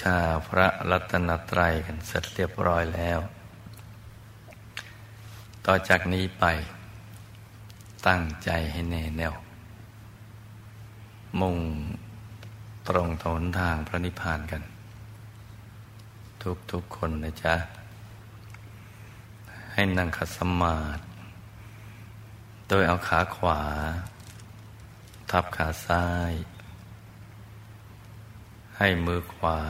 ชาพระรัตนตรัยกันเสร็จเรียบร้อยแล้ว ต่อจากนี้ไป ตั้งใจให้แน่แน่ว มุ่งตรงถนทางพระนิพพานกัน ทุกทุกคนนะจ๊ะ ให้นั่งขัดสมาธิโดยเอาขาขวา ทับขาซ้าย ให้มือขวา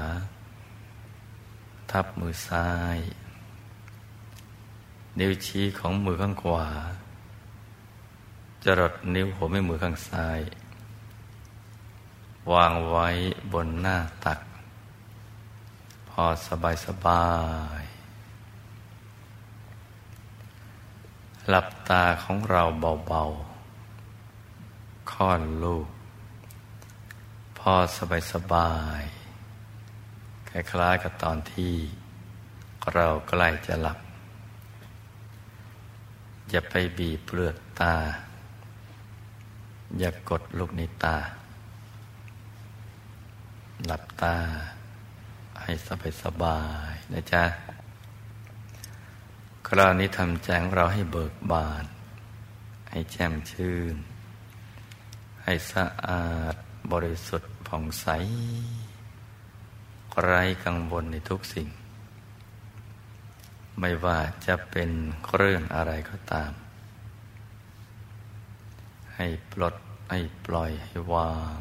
ทับมือซ้าย นิ้วชี้ของมือข้างขวา จรดนิ้วหัวแม่มือข้างซ้าย วางไว้บนหน้าตัก พอสบายสบาย หลับตาของเราเบา ๆ ค่อนลูก อสบายสบายคล้ายๆกับตอนที่เราใกล้จะหลับ อย่าไปบีบเปลือกตา อย่ากดลูกในตา หลับตา ให้สบายสบายนะจ๊ะคราวนี้ทำแจงเราให้เบิกบาน ให้แจ่มชื่น ให้สะอาดบริสุทธิ์ ผ่องใส ไร้กังวลในทุกสิ่ง ไม่ว่าจะเป็นเรื่องอะไรก็ตาม ให้ปลดให้ปล่อยให้วาง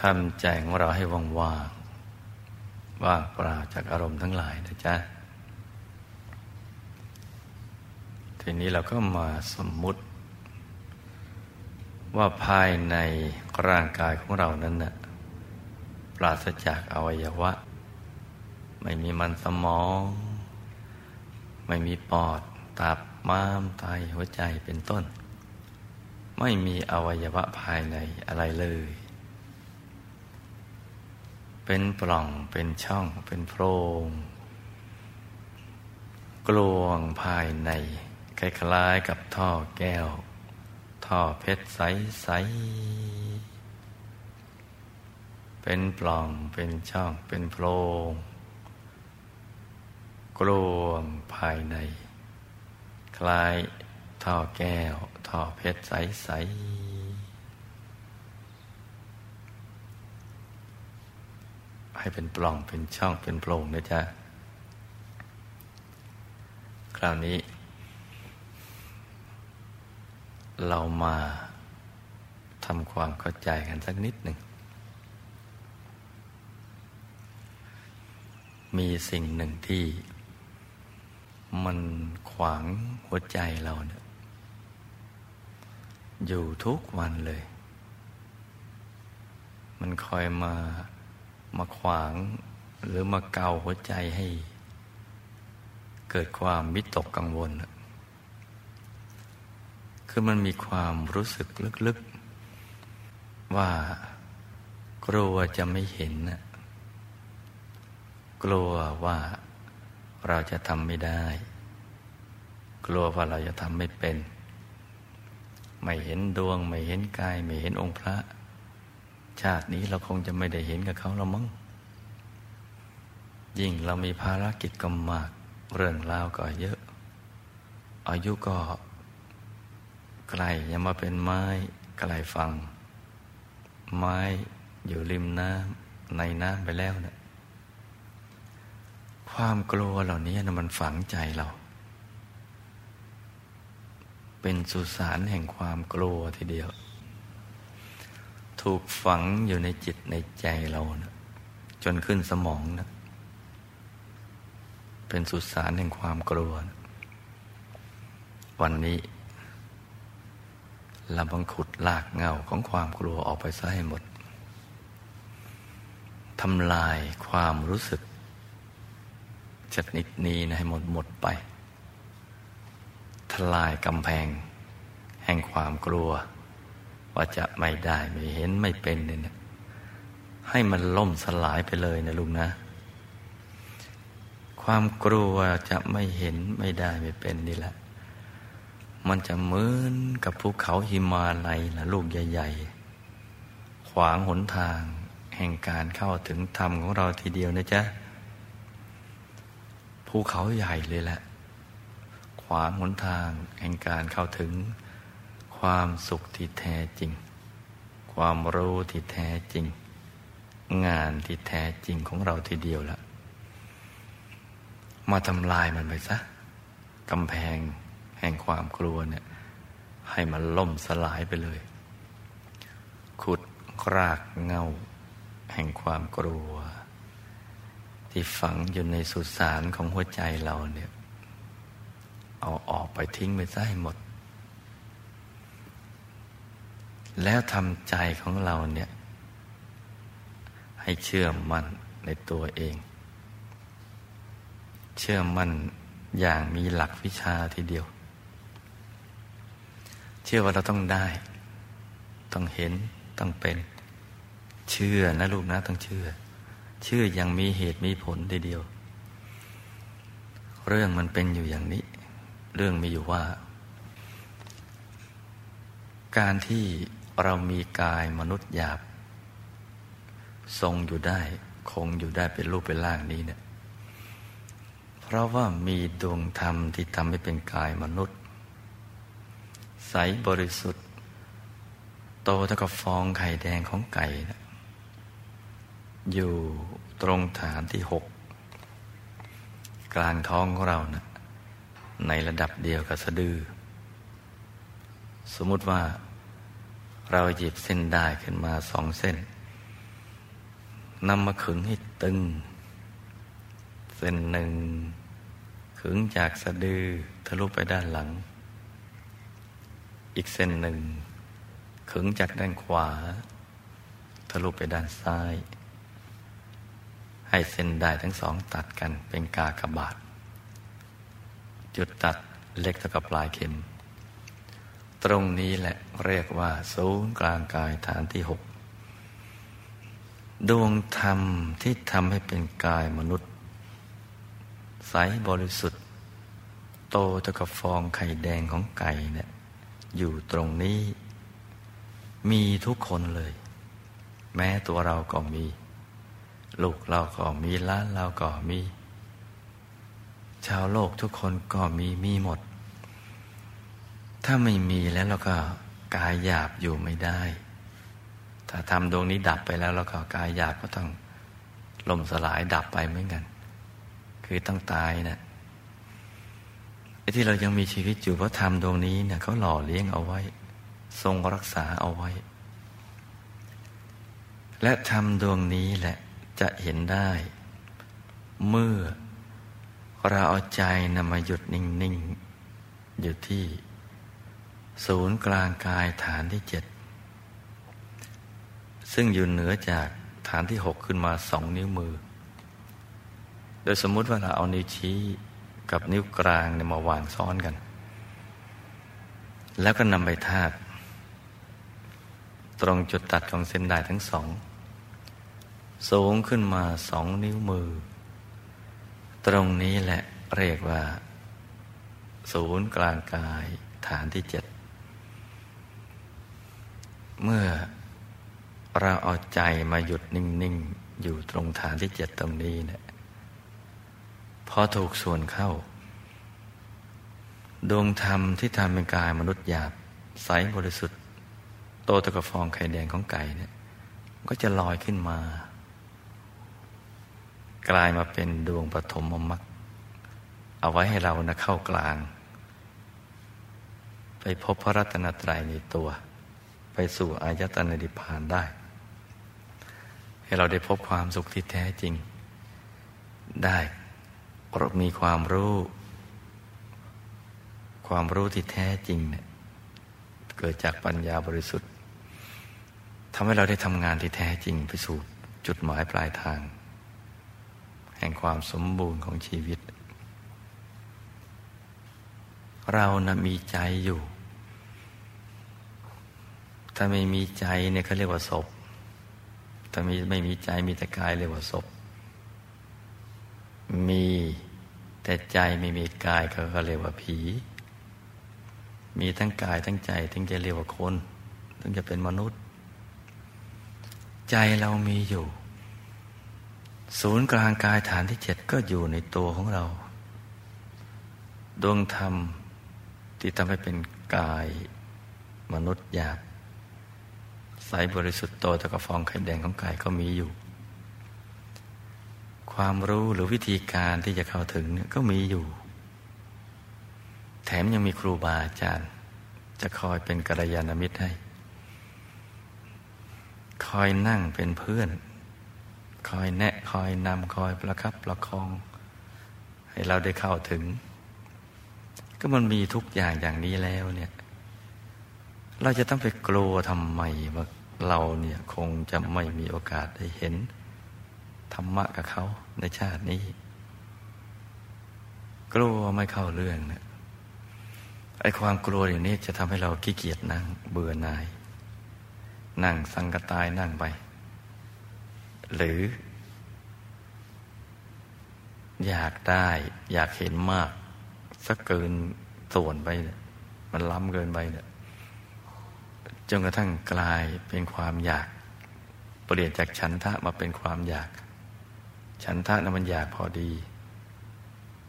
ทำใจของเราให้ว่างว่างว่างเปล่าจากอารมณ์ทั้งหลายนะจ๊ะ ทีนี้เราก็มาสมมุติ ว่าภายในร่างกายของเรานั้นนะ่ะปราศจากอวัยวะ ไม่มีมันสมอง ไม่มีปอด ตับม้ามไตหัวใจเป็นต้น ไม่มีอวัยวะภายในอะไรเลย เป็นปล่องเป็นช่อง เป็นโพรง กลวงภายใน คล้ายๆกับท่อแก้ว ท่อเพชรใส ๆ เป็นปล่องเป็นช่องเป็นโพรงกลวงภายใน คล้ายท่อแก้วท่อเพชรใส ๆ ให้เป็นปล่องเป็นช่องเป็นโพรงนะจ๊ะ คราวนี้ เรามาทำความเข้าใจกันสักนิดหนึ่ง มีสิ่งหนึ่งที่ มันขวางหัวใจเราเนี่ยอยู่ทุกวันเลย มันคอยมามาขวางหรือมาเกาหัวใจให้ เกิดความมิตกกังวล คือมันมีความรู้สึกลึกๆ ว่ากลัวจะไม่เห็นนะกลัวว่าเราจะทำไม่ได้ กลัวว่าเราจะทำไม่เป็น ไม่เห็นดวง ไม่เห็นกาย ไม่เห็นองค์พระ ชาตินี้เราคงจะไม่ได้เห็นกับเขาแล้วมั้งยิ่งเรามีภารกิจก็มาก เรื่องราวก็เยอะ อายุก็ ไกลอย่ามาเป็นไม้ไกลฟังไม้อยู่ริมน้ำในน้ำไปแล้วเนะี่ยความกลัวเหล่านี้นะมันฝังใจเรา เป็นสุสานแห่งความกลัวทีเดียว ถูกฝังอยู่ในจิตในใจเรานะจนขึ้นสมองนะเป็นสุสานแห่งความกลัวนะวันนี้ เราบังขุดลากเงาของความกลัวออกไปซะให้หมดทำลายความรู้สึกชนิดนี้นะให้หมดหมดไป ทลายกำแพง แห่งความกลัว ว่าจะไม่ได้ไม่เห็นไม่เป็นเนี่ยให้มันล่มสลายไปเลยนะลุงนะ ความกลัวจะไม่เห็นไม่ได้ไม่เป็นนี่แหละ มันจะเหมือนกับภูเขาหิมาลัยนะลูกใหญ่ ๆ ขวางหนทางแห่งการเข้าถึงธรรมของเราทีเดียวนะจ๊ะภูเขาใหญ่เลยแหละ ขวางหนทางแห่งการเข้าถึงความสุขที่แท้จริง ความรู้ที่แท้จริง งานที่แท้จริงของเราทีเดียวละมาทำลายมันไปซะกำแพง แห่งความกลัวเนี่ย ให้มันล่มสลายไปเลย ขุดรากเงา แห่งความกลัว ที่ฝังอยู่ในสุสานของหัวใจเราเนี่ย เอาออกไปทิ้งไปซะให้หมด แล้วทำใจของเราเนี่ย ให้เชื่อมั่นในตัวเอง เชื่อมั่นอย่างมีหลักวิชาทีเดียว เชื่อว่าเราต้องได้ ต้องเห็นต้องเป็น เชื่อนะลูกนะต้องเชื่อ เชื่ออย่างมีเหตุมีผลทีเดียว เรื่องมันเป็นอยู่อย่างนี้ เรื่องมีอยู่ว่า การที่เรามีกายมนุษย์หยาบ ทรงอยู่ได้ คงอยู่ได้เป็นรูปเป็นร่างนี้เนี่ยเพราะว่ามีดวงธรรมที่ทำให้เป็นกายมนุษย์ ใสบริสุทธิ์ โตเท่ากับฟองไข่แดงของไก่นะอยู่ตรงฐานที่หกกลางท้องของเรานะในระดับเดียวกับสะดือ สมมุติว่าเราหยิบเส้นได้ขึ้นมาสองเส้นนำมาขึงให้ตึง เส้นหนึ่ง ขึงจากสะดือทะลุไปด้านหลัง อีกเส้นหนึ่ง ขึงจากด้านขวา ทะลุไปด้านซ้าย ให้เส้นได้ทั้งสองตัดกันเป็นกากบาท จุดตัดเล็กเท่ากับปลายเข็ม ตรงนี้แหละเรียกว่า ศูนย์กลางกายฐานที่หกดวงธรรมที่ทำให้เป็นกายมนุษย์ ใสบริสุทธิ์ โตเท่ากับฟองไข่แดงของไก่เนี่ย อยู่ตรงนี้ มีทุกคนเลย แม้ตัวเราก็มี ลูกเราก็มีล้านเราก็มี ชาวโลกทุกคนก็มีมีหมด ถ้าไม่มีแล้วเราก็กายหยาบอยู่ไม่ได้ ถ้าทำดวงนี้ดับไปแล้วเราก็กายหยาบก็ต้องล่มสลายดับไปเหมือนกัน คือต้องตายนะไอ้ ที่เรายังมีชีวิตอยู่เพราะธรรมดวงนี้เนี่ยเขาหล่อเลี้ยงเอาไว้ ทรงรักษาเอาไว้ และธรรมดวงนี้แหละจะเห็นได้ เมื่อเราเอาใจนำมาหยุดนิ่งๆ อยู่ที่ ศูนย์กลางกายฐานที่เจ็ด ซึ่งอยู่เหนือจากฐานที่หกขึ้นมาสองนิ้วมือ โดยสมมุติว่าเราเอานิ้วชี้ กับนิ้วกลางเนี่ยมาวางซ้อนกัน แล้วก็นำไปทาบ ตรงจุดตัดของเส้นได้ทั้งสอง สูงขึ้นมาสองนิ้วมือ ตรงนี้แหละเรียกว่า ศูนย์กลางกายฐานที่เจ็ด เมื่อเราเอาใจมาหยุดนิ่ง ๆ อยู่ตรงฐานที่เจ็ดตรงนี้เนี่ย พอถูกส่วนเข้า ดวงธรรมที่ทำเป็นกายมนุษย์หยาบ ใสบริสุทธิ์ โตตะกฟองไข่แดงของไก่เนี่ย ก็จะลอยขึ้นมา กลายมาเป็นดวงปฐมมรรคเอาไว้ให้เรานะเข้ากลาง ไปพบพระรัตนตรัยในตัว ไปสู่อายตนะนิพพานได้ ให้เราได้พบความสุขที่แท้จริง ได้ มีความรู้ ความรู้ที่แท้จริงเนี่ยเกิดจากปัญญาบริสุทธิ์ทำให้เราได้ทำงานที่แท้จริงไปสู่จุดหมายปลายทาง แห่งความสมบูรณ์ของชีวิต เรานะมีใจอยู่ ถ้าไม่มีใจเนี่ยเขาเรียกว่าศพถ้ามีไม่มีใจมีแต่กายเรียกว่าศพ มี แต่ใจไม่มีกายเขาก็เรียกว่าผี มีทั้งกายทั้งใจถึงจะเรียกว่าคนถึงจะเป็นมนุษย์ ใจเรามีอยู่ ศูนย์กลางกายฐานที่เจ็ดก็อยู่ในตัวของเรา ดวงธรรมที่ทำให้เป็นกายมนุษย์หยาบใสบริสุทธิ์โตตะกฟองไข่แดงของกายก็มีอยู่ ความรู้หรือวิธีการที่จะเข้าถึงเนี่ยก็มีอยู่ แถมยังมีครูบาอาจารย์ จะคอยเป็นกัลยาณมิตรให้ คอยนั่งเป็นเพื่อน คอยแนะคอยนำคอยประคับประคอง ให้เราได้เข้าถึง ก็มันมีทุกอย่างอย่างนี้แล้วเนี่ยเราจะต้องไปกลัวทำไมว่าเราเนี่ยคงจะไม่มีโอกาสได้เห็น ธรรมะกับเขาในชาตินี้ กลัวไม่เข้าเรื่องเนี่ยไอ้ความกลัวอย่างนี้จะทำให้เราขี้เกียจนั่งเบื่อหน่าย นั่งสังกตายนั่งไป หรือ อยากได้ อยากเห็นมากสักเกินส่วนไปเนี่ยมันล้ำเกินไปเนี่ยจนกระทั่งกลายเป็นความอยาก เปลี่ยนจากฉันทะมาเป็นความอยาก ฉันทะนั้นมันอยากพอดี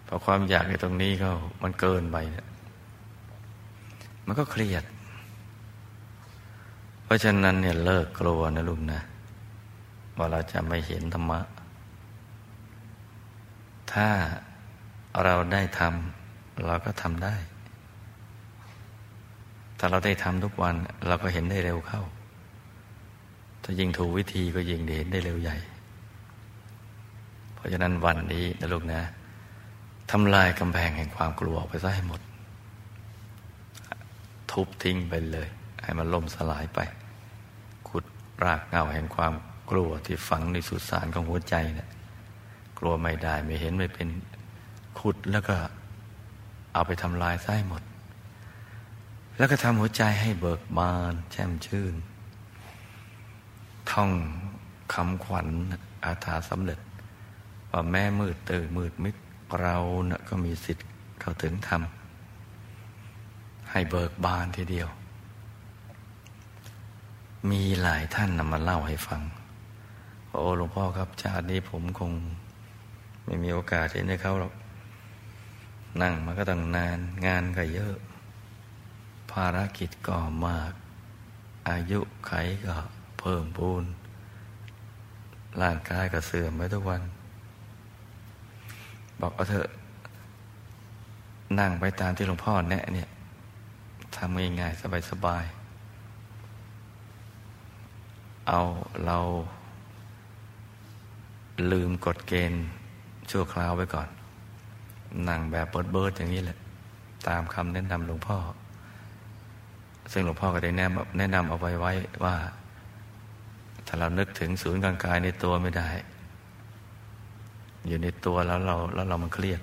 พอความอยากในตรงนี้เขามันเกินไปเนี่ยมันก็เครียด เพราะฉะนั้นเนี่ยเลิกกลัวนะลุงนะว่าเราจะไม่เห็นธรรมะ ถ้าเราได้ทำเราก็ทำได้ ถ้าเราได้ทำทุกวัน เราก็เห็นได้เร็วเข้า ถ้ายิงถูกวิธีก็ยิงเห็นได้เร็วใหญ่ เพราะฉะนั้นวันนี้นะลูกนะทำลายกำแพงแห่งความกลัวไปซะให้หมด ทุบทิ้งไปเลย ให้มันล่มสลายไป ขุดรากเงาแห่งความกลัวที่ฝังในสุสานของหัวใจเนะี่ยกลัวไม่ได้ไม่เห็นไม่เป็นขุดแล้วก็เอาไปทำลายซะให้หมด แล้วก็ทำหัวใจให้เบิกบานแช่มชื่น ท่องคำขวัญอาถาสำเร็จ ว่าแม่มืดตื่นมืดมิดเรานะ่ก็มีสิทธิ์เข้าถึงธรรม ให้เบิกบานทีเดียว มีหลายท่านนำมาเล่าให้ฟัง โอ้หลวงพ่อครับ ชาตินี้ผมคง ไม่มีโอกาสเห็นเขาหรอก นั่งมาก็ตั้งนาน งานก็เยอะ ภารกิจก็มาก อายุไขก็เพิ่มพูนร่างกายก็เสื่อมไปทุกวัน บอกเอาเถอะ นั่งไปตามที่หลวงพ่อแนะเนี่ยทำง่ายๆสบายๆเอาเรา ลืมกฎเกณฑ์ชั่วคราวไว้ก่อน นั่งแบบเบิดเบิดอย่างนี้แหละ ตามคำแนะนำหลวงพ่อ ซึ่งหลวงพ่อก็ได้แนะแนะนำเอาไว้ไว้ว่า ถ้าเรานึกถึงศูนย์กลางกายในตัวไม่ได้ อยู่ในตัวแล้วเราแล้วเรามันเครียด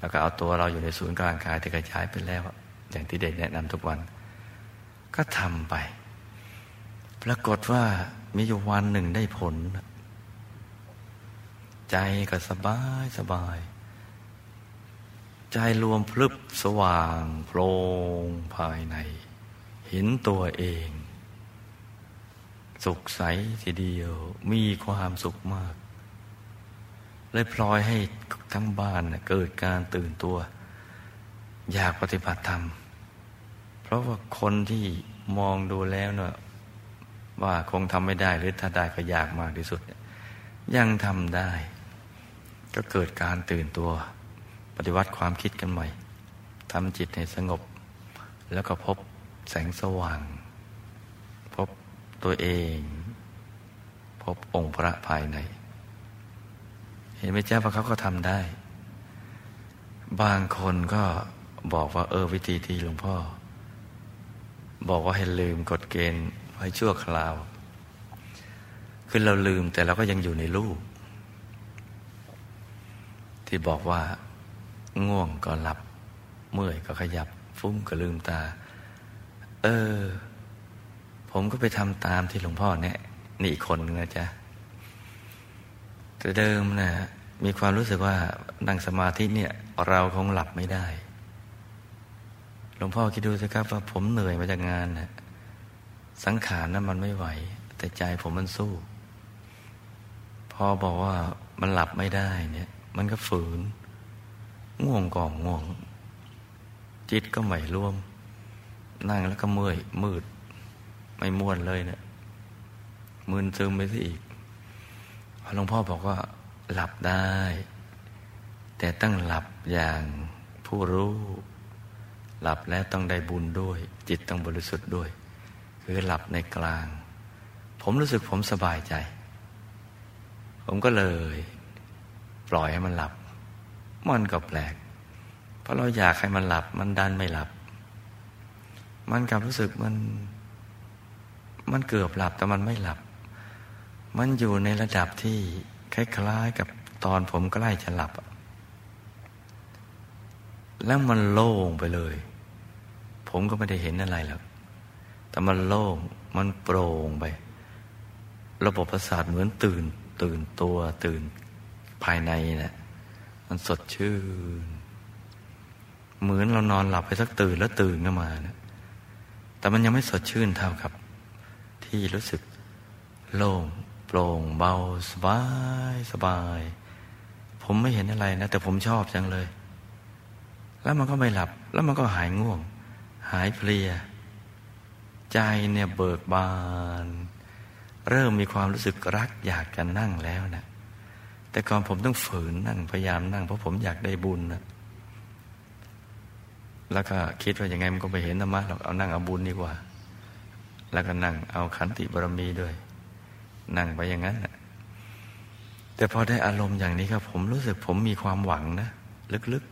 แล้วก็เอาตัวเราอยู่ในศูนย์กลางกายที่กระจายไปแล้ว อย่างที่เด็กแนะนำทุกวัน ก็ทำไป ปรากฏว่ามีอยู่วันหนึ่งได้ผล ใจก็สบายสบาย ใจรวมพลึบสว่างโพลงภายใน เห็นตัวเอง สุขใสทีเดียวมีความสุขมาก เลยพลอยให้ทั้งบ้านเกิดการตื่นตัว อยากปฏิบัติธรรม เพราะว่าคนที่มองดูแล้วเนะว่าคงทำไม่ได้หรือถ้าได้ก็ยากมากที่สุด ยังทำได้ ก็เกิดการตื่นตัว ปฏิวัติความคิดกันใหม่ทำจิตให้สงบ แล้วก็พบแสงสว่าง พบตัวเอง พบองค์พระภายใน เห็นไหมเจ้าว่าเขาก็ทำได้ บางคนก็บอกว่าเออวิธีที่หลวงพ่อ บอกว่าให้ลืมกฎเกณฑ์ไว้ชั่วคราว คือเราลืมแต่เราก็ยังอยู่ในรูป ที่บอกว่า ง่วงก็หลับ เมื่อยก็ขยับ ฟุ้งก็ลืมตา เออ ผมก็ไปทำตามที่หลวงพ่อเนี่ยนี่อีกคนนึงนะจ๊ะ แต่เดิมนะมีความรู้สึกว่านั่งสมาธิเนี่ย เราคงหลับไม่ได้ หลวงพ่อคิดดูสิครับว่าผมเหนื่อยมาจากงานนะสังขารนั้นมันไม่ไหว แต่ใจผมมันสู้ พอบอกว่ามันหลับไม่ได้เนี่ย มันก็ฝืน ง่วงก่องง่วง จิตก็ไม่ร่วม นั่งแล้วก็เมื่อยมืด ไม่ม่วนเลยเนะี่ยมึนซึมไปซะอีก หลวงพ่อบอกว่าหลับได้ แต่ต้องหลับอย่างผู้รู้ หลับแล้วต้องได้บุญด้วย จิตต้องบริสุทธิ์ด้วย คือหลับในกลาง ผมรู้สึกผมสบายใจ ผมก็เลย ปล่อยให้มันหลับ มันก็แปลก เพราะเราอยากให้มันหลับ มันดันไม่หลับ มันกลับรู้สึกมัน มันเกือบหลับแต่มันไม่หลับ มันอยู่ในระดับที่คล้ายๆกับตอนผมใกล้จะหลับ แล้วมันโล่งไปเลย ผมก็ไม่ได้เห็นอะไรหรอกแต่มันโล่งมันโปร่งไป ระบบประสาทเหมือนตื่น ตื่นตัวตื่นภายในเนะี่ยมันสดชื่น เหมือนเรานอนหลับไปสักตื่นแล้วตื่นขึ้นมานะแต่มันยังไม่สดชื่นเท่ากับ ที่รู้สึกโล่ง โปร่งเบาสบายสบาย ผมไม่เห็นอะไรนะ แต่ผมชอบจังเลย แล้วมันก็ไม่หลับ แล้วมันก็หายง่วง หายเพลีย ใจเนี่ยเบิกบาน เริ่มมีความรู้สึกรักอยากจะนั่งแล้วนะแต่ก่อนผมต้องฝืนนั่งพยายามนั่ง เพราะผมอยากได้บุญนะแล้วก็คิดว่าอย่างไงมันก็ไปเห็นธรรมะเราเอานั่งเอาบุญดีกว่า แล้วก็นั่งเอาขันติบารมีด้วย นั่งไปอย่างนั้นนะแต่พอได้อารมณ์อย่างนี้ครับ ผมรู้สึกผมมีความหวังนะลึก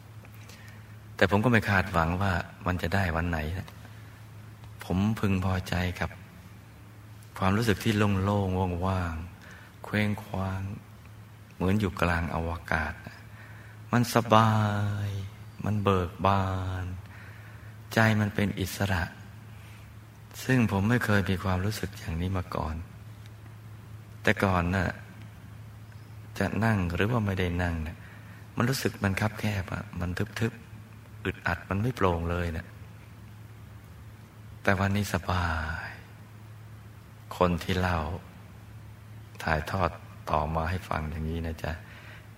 ๆ แต่ผมก็ไม่คาดหวังว่ามันจะได้วันไหนนะผมพึงพอใจกับ ความรู้สึกที่โล่งๆว่างๆเคว้งคว้าง เหมือนอยู่กลางอวกาศ มันสบาย มันเบิกบาน ใจมันเป็นอิสระ ซึ่งผมไม่เคยมีความรู้สึกอย่างนี้มาก่อน แต่ก่อนนะ่ะจะนั่งหรือว่าไม่ได้นั่งเนะมันรู้สึกมันคับแคบอะมันทึบๆอึดอัดมันไม่โปร่งเลยเนะแต่วันนี้สบาย คนที่เล่าถ่ายทอดต่อมาให้ฟังอย่างนี้นะจ๊ะ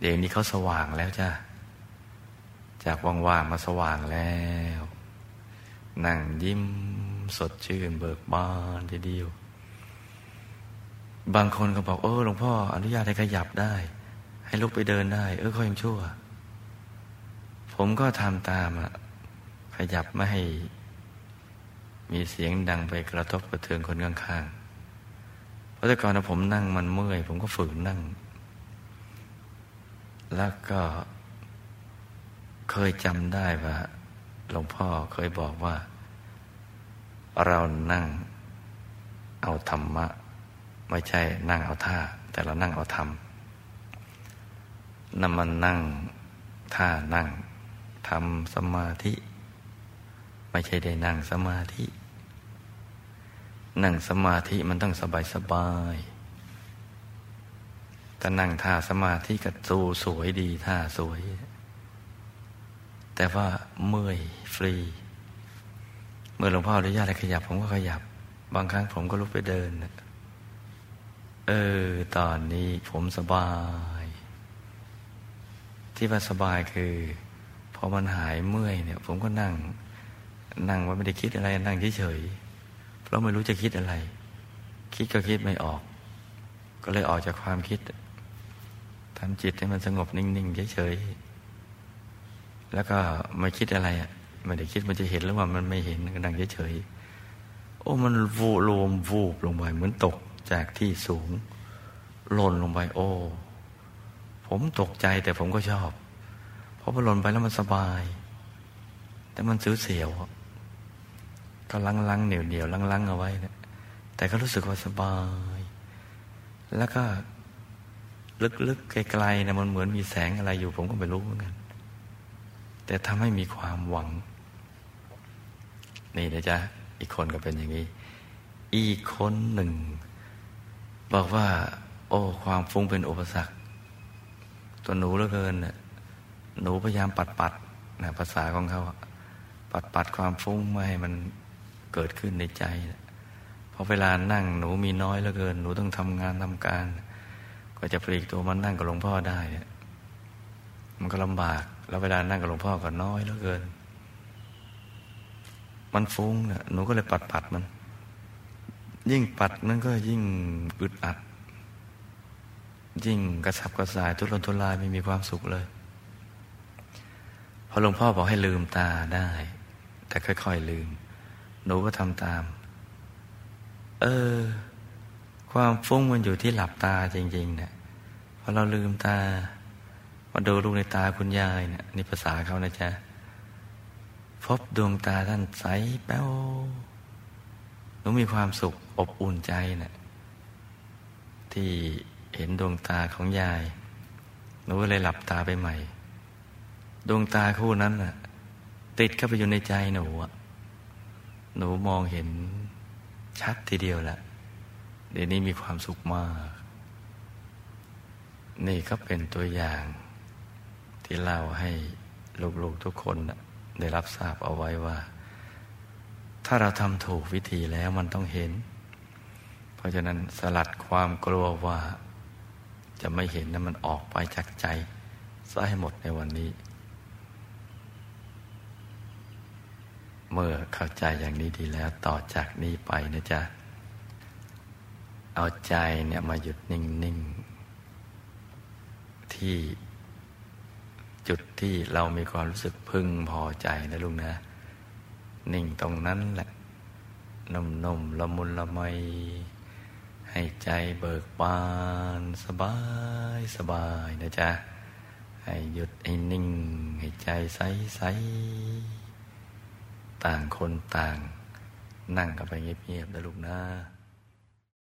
เดี๋ยวนี้เขาสว่างแล้วจ้ะจากว่างๆมาสว่างแล้ว นั่งยิ้มสดชื่นเบิกบานทีเดียว บางคนก็บอกเออหลวงพ่ออนุญาตให้ขยับได้ ให้ลุกไปเดินได้ เออเขายังชั่ว ผมก็ทำตามอะขยับไม่ให้ มีเสียงดังไปกระทบกระเทือนคนข้างๆเพราะแต่ก่อนผมนั่งมันเมื่อย ผมก็ฝืนนั่ง แล้วก็เคยจำได้ว่าหลวงพ่อเคยบอกว่า เรานั่งเอาธรรมะ ไม่ใช่นั่งเอาท่า แต่เรานั่งเอาธรรมนั่นมันนั่งท่านั่งทำสมาธิ ไม่ใช่ได้นั่งสมาธิ นั่งสมาธิมันต้องสบายสบายแต่นั่งท่าสมาธิก็สูสวยดีท่าสวย แต่ว่าเมื่อยฟรี เมื่อหลวงพ่ออนุญาตให้ขยับ ผมก็ขยับ บางครั้งผมก็ลุกไปเดิน เออ ตอนนี้ผมสบาย ที่ว่าสบายคือพอมันหายเมื่อยเนี่ย ผมก็นั่ง นั่งว่าไม่ได้คิดอะไรนั่งเฉยๆเราะไม่รู้จะคิดอะไร คิดก็คิดไม่ออก ก็เลยออกจากความคิดทำจิตให้มันสงบนิ่งๆเฉยๆแล้วก็ไม่คิดอะไรอะไม่ได้คิดมันจะเห็นหรือว่ามันไม่เห็นก็นั่งเฉยๆโอ้มันวูรวมวูบลงไปเหมือนตก จากที่สูงหล่นลงไปโอ้ ผมตกใจแต่ผมก็ชอบ เพราะพอหล่นไปแล้วมันสบาย แต่มันซื้อเสียวก็ลังลังเหนียวเหนียวลังลังเอาไว้นะแต่ก็รู้สึกว่าสบาย แล้วก็ลึกๆไกลๆนะมันเหมือนมีแสงอะไรอยู่ ผมก็ไม่รู้เหมือนกัน แต่ทำให้มีความหวัง นี่นะจ๊ะ อีกคนก็เป็นอย่างนี้ อีกคนหนึ่ง บอกว่า โอ้ ความฟุ้งเป็นอุปสรรค ตัวหนูเหลือเกินน่ะหนูพยายามปัดปัดนะภาษาของเขาปัดปัดความฟุ้งไม่ให้มันเกิดขึ้นในใจพอเวลานั่งหนูมีน้อยเหลือเกิน หนูต้องทำงานทำการก็จะปลีกตัวมันนั่งกับหลวงพ่อได้เนี่ยมันก็ลำบาก แล้วเวลานั่งกับหลวงพ่อก็น้อยเหลือเกิน มันฟุ้งเนี่ยหนูก็เลยปัดปัดมัน ยิ่งปัดมันก็ยิ่งอึดอัด ยิ่งกระสับกระส่ายทุรนทุรายไม่มีความสุขเลยพอหลวงพ่อบอกให้ลืมตาได้ แต่ค่อยๆลืม หนูก็ทำตาม เออ ความฟุ้งมันอยู่ที่หลับตาจริงๆเนี่ยพอเราลืมตามาดูลูกในตาคุณยายเนี่ยนี่ภาษาเขานะจ๊ะพบดวงตาท่านใสแป้ว หนูมีความสุขอบอุ่นใจเนะี่ยที่เห็นดวงตาของยาย หนูเลยหลับตาไปใหม่ ดวงตาคู่นั้นน่ะ ติดเข้าไปอยู่ในใจหนูอะหนูมองเห็นชัดทีเดียวแหละเดี๋ยวนี้มีความสุขมาก นี่ก็เป็นตัวอย่าง ที่เล่าให้ลูกๆทุกคนได้รับทราบเอาไว้ว่า ถ้าเราทำถูกวิธีแล้วมันต้องเห็น เพราะฉะนั้นสลัดความกลัวว่า จะไม่เห็นนั้นมันออกไปจากใจซะให้หมดในวันนี้ เมื่อเข้าใจอย่างนี้ดีแล้วต่อจากนี้ไปนะจ๊ะ เอาใจเนี่ยมาหยุดนิ่ง ๆ ที่จุดที่เรามีความรู้สึกพึงพอใจนะลุงนะ นิ่งตรงนั้นแหละนุ่มๆละมุนละไม ให้ใจเบิกบานสบายสบายนะจ๊ะ ให้หยุดให้นิ่ง ให้ใจใสใสต่างคนต่าง นั่งกันไปเงียบๆนะลูกนะ